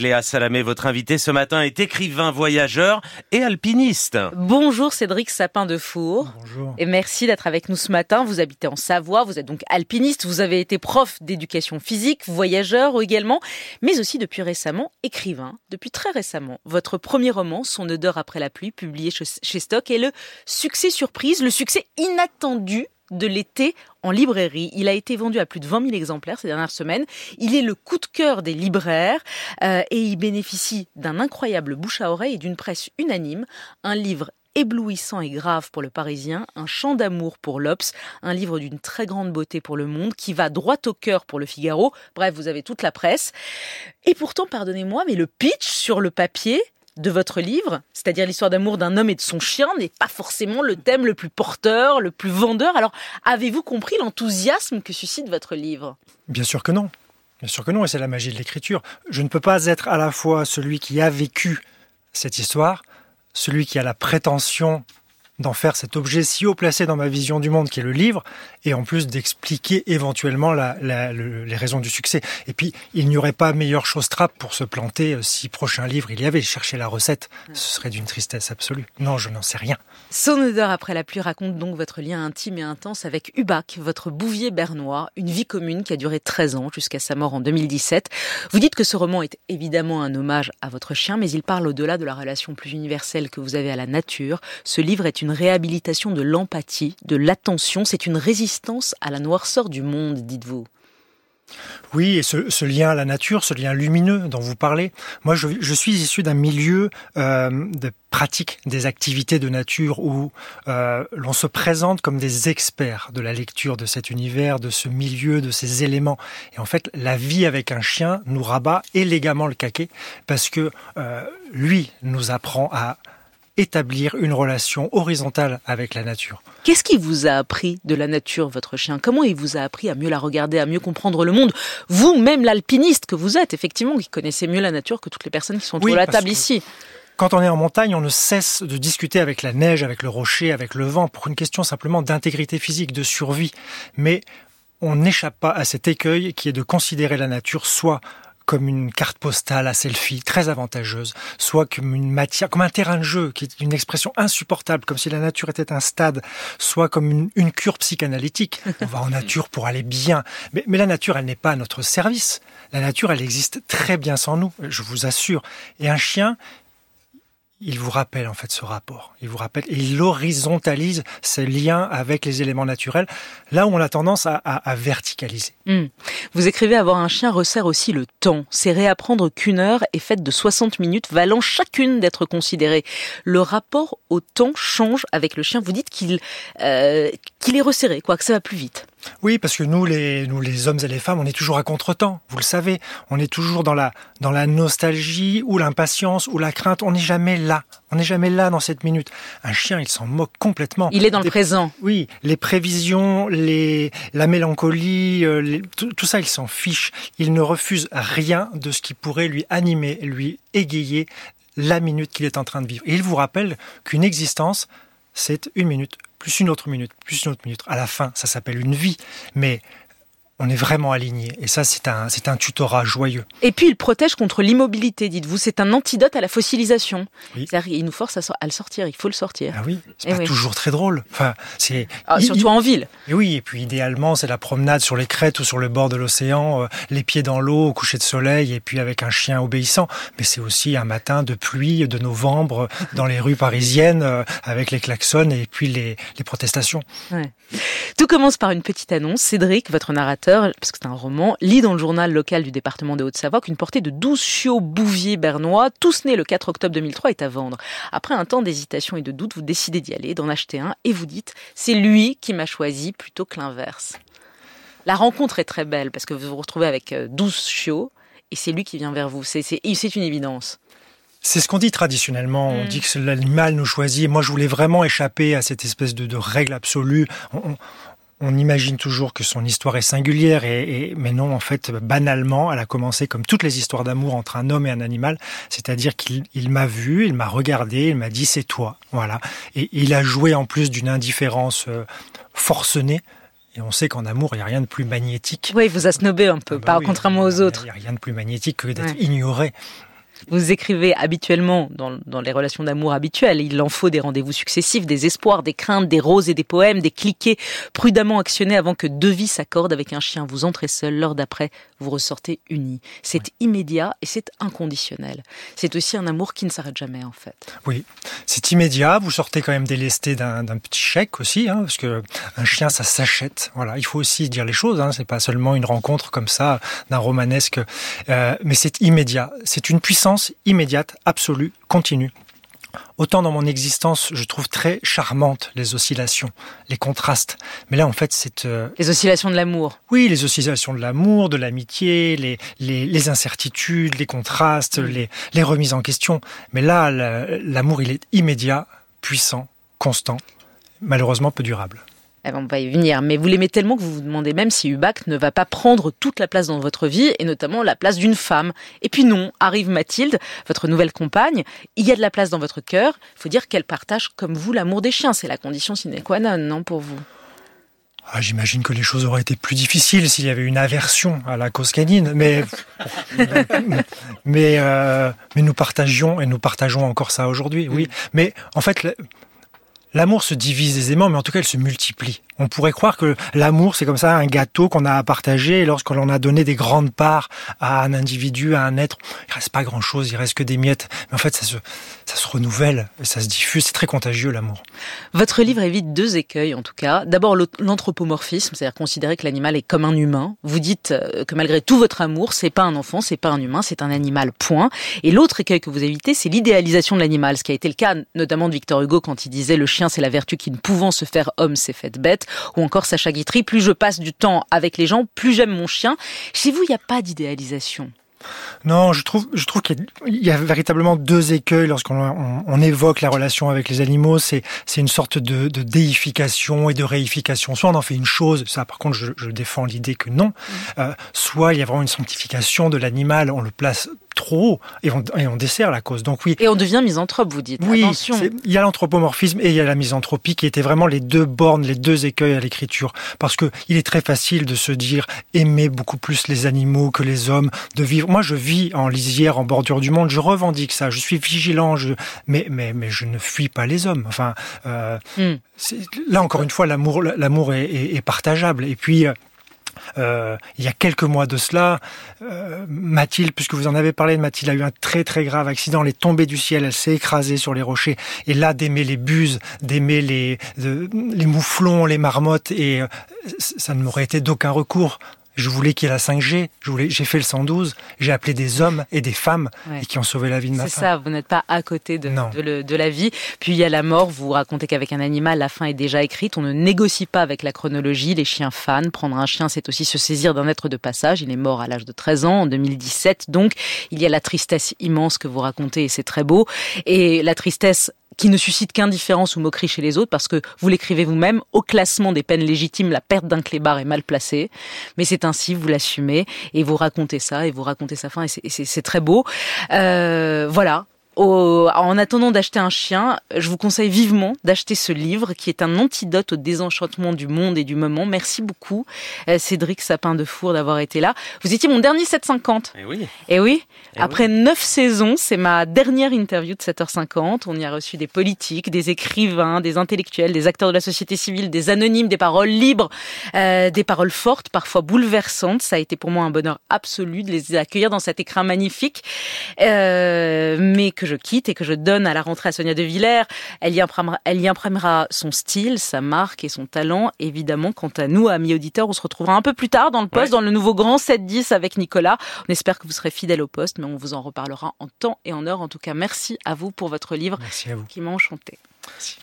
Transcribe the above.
Léa Salamé, votre invité ce matin est écrivain, voyageur et alpiniste. Bonjour Cédric Sapin de Four. Bonjour. Et merci d'être avec nous ce matin. Vous habitez en Savoie, vous êtes donc alpiniste, vous avez été prof d'éducation physique, voyageur également, mais aussi depuis récemment écrivain. Depuis très récemment, votre premier roman, Son odeur après la pluie, publié chez Stock, est le succès surprise, le succès inattendu de l'été en librairie. Il a été vendu à plus de 20 000 exemplaires ces dernières semaines. Il est le coup de cœur des libraires euh, et il bénéficie d'un incroyable bouche à oreille et d'une presse unanime. Un livre éblouissant et grave pour le Parisien, un chant d'amour pour l'Obs, un livre d'une très grande beauté pour le Monde, qui va droit au cœur pour le Figaro. Bref, vous avez toute la presse. Et pourtant, pardonnez-moi, mais le pitch sur le papier, de votre livre, c'est-à-dire l'histoire d'amour d'un homme et de son chien, n'est pas forcément le thème le plus porteur, le plus vendeur. Alors, avez-vous compris l'enthousiasme que suscite votre livre? Bien sûr que non. Bien sûr que non, et c'est la magie de l'écriture. Je ne peux pas être à la fois celui qui a vécu cette histoire, celui qui a la prétention d'en faire cet objet si haut placé dans ma vision du monde qui est le livre, et en plus d'expliquer éventuellement les raisons du succès. Et puis, il n'y aurait pas meilleure chose trappe pour se planter euh, si prochain livre il y avait. Chercher la recette, ce serait d'une tristesse absolue. Non, je n'en sais rien. Son odeur après la pluie raconte donc votre lien intime et intense avec Hubac, votre bouvier bernois, une vie commune qui a duré 13 ans jusqu'à sa mort en 2017. Vous dites que ce roman est évidemment un hommage à votre chien, mais il parle au-delà de la relation plus universelle que vous avez à la nature. Ce livre est une une réhabilitation de l'empathie, de l'attention, c'est une résistance à la noirceur du monde, dites-vous. Oui, et ce, lien à la nature, ce lien lumineux dont vous parlez, moi je, suis issu d'un milieu euh, de pratique des activités de nature où euh, l'on se présente comme des experts de la lecture de cet univers, de ce milieu, de ces éléments. Et en fait, la vie avec un chien nous rabat élégamment le caquet parce que euh, lui nous apprend à établir une relation horizontale avec la nature. Qu'est-ce qui vous a appris de la nature, votre chien? Comment il vous a appris à mieux la regarder, à mieux comprendre le monde? Vous-même, l'alpiniste que vous êtes, effectivement, qui connaissez mieux la nature que toutes les personnes qui sont autour de la table ici. Quand on est en montagne, on ne cesse de discuter avec la neige, avec le rocher, avec le vent, pour une question simplement d'intégrité physique, de survie. Mais on n'échappe pas à cet écueil qui est de considérer la nature soit comme une carte postale à selfie très avantageuse, soit comme une matière, comme un terrain de jeu qui est une expression insupportable, comme si la nature était un stade, soit comme une, cure psychanalytique. On va en nature pour aller bien. Mais, mais la nature, elle n'est pas à notre service. La nature, elle existe très bien sans nous, je vous assure. Et un chien, il vous rappelle en fait ce rapport. Il vous rappelle il horizontalise ce lien avec les éléments naturels, là où on a tendance à, verticaliser. Hmm. Vous écrivez avoir un chien resserre aussi le temps. C'est réapprendre qu'une heure est faite de 60 minutes, valant chacune d'être considérée. Le rapport au temps change avec le chien. Vous dites qu'il euh, qu'il est resserré, quoi, que ça va plus vite. Oui, parce que nous, les, nous, les hommes et les femmes, on est toujours à contretemps. Vous le savez, on est toujours dans la, dans la nostalgie ou l'impatience ou la crainte. On n'est jamais là. On n'est jamais là dans cette minute. Un chien, il s'en moque complètement. Il est dans le présent. Oui, les prévisions, les, la mélancolie, euh, tout, tout, ça, il s'en fiche. Il ne refuse rien de ce qui pourrait lui animer, lui égayer la minute qu'il est en train de vivre. Et il vous rappelle qu'une existence, c'est une minute, plus une autre minute, plus une autre minute. À la fin, ça s'appelle une vie. Mais on est vraiment aligné. Et ça, c'est un, c'est un tutorat joyeux. Et puis, il protège contre l'immobilité, dites-vous. C'est un antidote à la fossilisation. Oui. Il nous force à, le sortir. Il faut le sortir. Ah oui, c'est pas toujours très drôle. Enfin, c'est ah, surtout en ville. Et oui, et puis idéalement, c'est la promenade sur les crêtes ou sur le bord de l'océan, euh, les pieds dans l'eau, au coucher de soleil, et puis avec un chien obéissant. Mais c'est aussi un matin de pluie de novembre dans les rues parisiennes, euh, avec les klaxons et puis les, les protestations. Ouais. Tout commence par une petite annonce. Cédric, votre narrateur parce que c'est un roman, lit dans le journal local du département de Haute-Savoie qu'une portée de 12 chiots bouviers bernois, tous nés le 4 octobre 2003, est à vendre. Après un temps d'hésitation et de doute, vous décidez d'y aller, d'en acheter un, et vous dites, c'est lui qui m'a choisi plutôt que l'inverse. La rencontre est très belle, parce que vous vous retrouvez avec 12 euh, chiots, et c'est lui qui vient vers vous. C'est une évidence. C'est ce qu'on dit traditionnellement. On mm. dit que l'animal nous choisit. Moi, je voulais vraiment échapper à cette espèce de, règle absolue on imagine toujours que son histoire est singulière, et, mais non, en fait, banalement, elle a commencé comme toutes les histoires d'amour entre un homme et un animal, c'est-à-dire qu'il m'a vu, il m'a regardé, il m'a dit c'est toi, voilà. Et il a joué en plus d'une indifférence euh, forcenée. Et on sait qu'en amour, il n'y a rien de plus magnétique. Oui, il vous a snobé un peu, ah bah contrairement aux autres. Il n'y a rien de plus magnétique que d'être ignoré. Vous écrivez habituellement dans, dans les relations d'amour habituelles. Il en faut des rendez-vous successifs, des espoirs, des craintes, des roses et des poèmes, des cliquets prudemment actionnés avant que deux vies s'accordent avec un chien. Vous entrez seul, l'heure d'après, vous ressortez unis. C'est immédiat et c'est inconditionnel. C'est aussi un amour qui ne s'arrête jamais en fait. Oui, c'est immédiat. Vous sortez quand même délesté d'un petit chèque aussi, hein, parce que un chien ça s'achète. Voilà, il faut aussi dire les choses. Hein, c'est pas seulement une rencontre comme ça d'un romanesque, euh, mais c'est immédiat. C'est une puissance immédiate, absolue, continue. Autant dans mon existence, je trouve très charmantes les oscillations, les contrastes. Mais là, en fait, c'est... Euh, les oscillations de l'amour. Oui, les oscillations de l'amour, de l'amitié, les, les, incertitudes, les contrastes, les, les remises en question. Mais là, l'amour, il est immédiat, puissant, constant, malheureusement peu durable. Eh ben, on va y venir, mais vous l'aimez tellement que vous vous demandez même si Hubac ne va pas prendre toute la place dans votre vie, et notamment la place d'une femme. Et puis non, arrive Mathilde, votre nouvelle compagne, il y a de la place dans votre cœur, il faut dire qu'elle partage comme vous l'amour des chiens, c'est la condition sine qua non, non, pour vous? Ah, J'imagine que les choses auraient été plus difficiles s'il y avait une aversion à la cause canine, mais mais euh, mais nous partagions et nous partageons encore ça aujourd'hui, oui. Mais en fait, L'amour se divise aisément, mais en tout cas, il se multiplie. On pourrait croire que l'amour, c'est comme ça un gâteau qu'on a à partager. Et lorsqu'on a donné des grandes parts à un individu, à un être, il reste pas grand-chose, il reste que des miettes. Mais en fait, ça se, ça se renouvelle, ça se diffuse. C'est très contagieux, l'amour. Votre livre évite deux écueils, en tout cas. D'abord, l'anthropomorphisme, c'est-à-dire considérer que l'animal est comme un humain. Vous dites euh, que malgré tout votre amour, c'est pas un enfant, c'est pas un humain, c'est un animal, point. Et l'autre écueil que vous évitez, c'est l'idéalisation de l'animal, ce qui a été le cas notamment de Victor Hugo quand il disait le chien c'est la vertu qui ne pouvant se faire homme s'est faite bête, ou encore Sacha Guitry, plus je passe du temps avec les gens, plus j'aime mon chien. Chez vous, il n'y a pas d'idéalisation? Non, je trouve, je trouve qu'il y, a véritablement deux écueils lorsqu'on on, évoque la relation avec les animaux. C'est, c'est une sorte de, de, déification et de réification. Soit on en fait une chose, ça par contre je, je défends l'idée que non. Mmh. Euh, soit il y a vraiment une sanctification de l'animal, on le place trop haut et on, et on, dessert la cause. Donc oui. Et on devient misanthrope, vous dites. Oui, il y a l'anthropomorphisme et il y a la misanthropie qui étaient vraiment les deux bornes, les deux écueils à l'écriture. Parce que il est très facile de se dire aimer beaucoup plus les animaux que les hommes, de vivre. Moi, je vis en lisière, en bordure du monde. Je revendique ça. Je suis vigilant. Je... Mais, mais, mais je ne fuis pas les hommes. Enfin, euh, hmm. là encore une fois, l'amour, l'amour est, est, est, partageable. Et puis, euh, il y a quelques mois de cela, euh, Mathilde, puisque vous en avez parlé, Mathilde a eu un très très grave accident, elle est tombée du ciel, elle s'est écrasée sur les rochers, et là d'aimer les buses, d'aimer les, les mouflons, les marmottes, et euh, ça ne m'aurait été d'aucun recours je voulais qu'il y ait la 5G. Je voulais, j'ai fait le 112. J'ai appelé des hommes et des femmes et qui ont sauvé la vie de ma femme. C'est ça. Vous n'êtes pas à côté de, de, de, la vie. Puis il y a la mort. Vous racontez qu'avec un animal, la fin est déjà écrite. On ne négocie pas avec la chronologie. Les chiens fans. Prendre un chien, c'est aussi se saisir d'un être de passage. Il est mort à l'âge de 13 ans, en 2017. Donc, il y a la tristesse immense que vous racontez et c'est très beau. Et la tristesse qui ne suscite qu'indifférence ou moquerie chez les autres, parce que vous l'écrivez vous-même, au classement des peines légitimes, la perte d'un clébard est mal placée, mais c'est ainsi, vous l'assumez, et vous racontez ça, et vous racontez sa fin, et c'est très beau. Euh, voilà, en attendant d'acheter un chien, je vous conseille vivement d'acheter ce livre qui est un antidote au désenchantement du monde et du moment. Merci beaucoup, euh, Cédric Sapin de Four, d'avoir été là. Vous étiez mon dernier 750. Et eh oui. Et eh oui. Eh Après neuf saisons, c'est ma dernière interview de 7h50. On y a reçu des politiques, des écrivains, des intellectuels, des acteurs de la société civile, des anonymes, des paroles libres, euh, des paroles fortes, parfois bouleversantes. Ça a été pour moi un bonheur absolu de les accueillir dans cet écrin magnifique, euh, mais que je quitte et que je donne à la rentrée à Sonia De Villers. Elle y imprimera, elle y imprimera son style, sa marque et son talent. Évidemment, quant à nous, amis auditeurs, on se retrouvera un peu plus tard dans le poste, dans le nouveau grand 7-10 avec Nicolas. On espère que vous serez fidèles au poste, mais on vous en reparlera en temps et en heure. En tout cas, merci à vous pour votre livre merci à vous. qui m'a enchanté. Merci.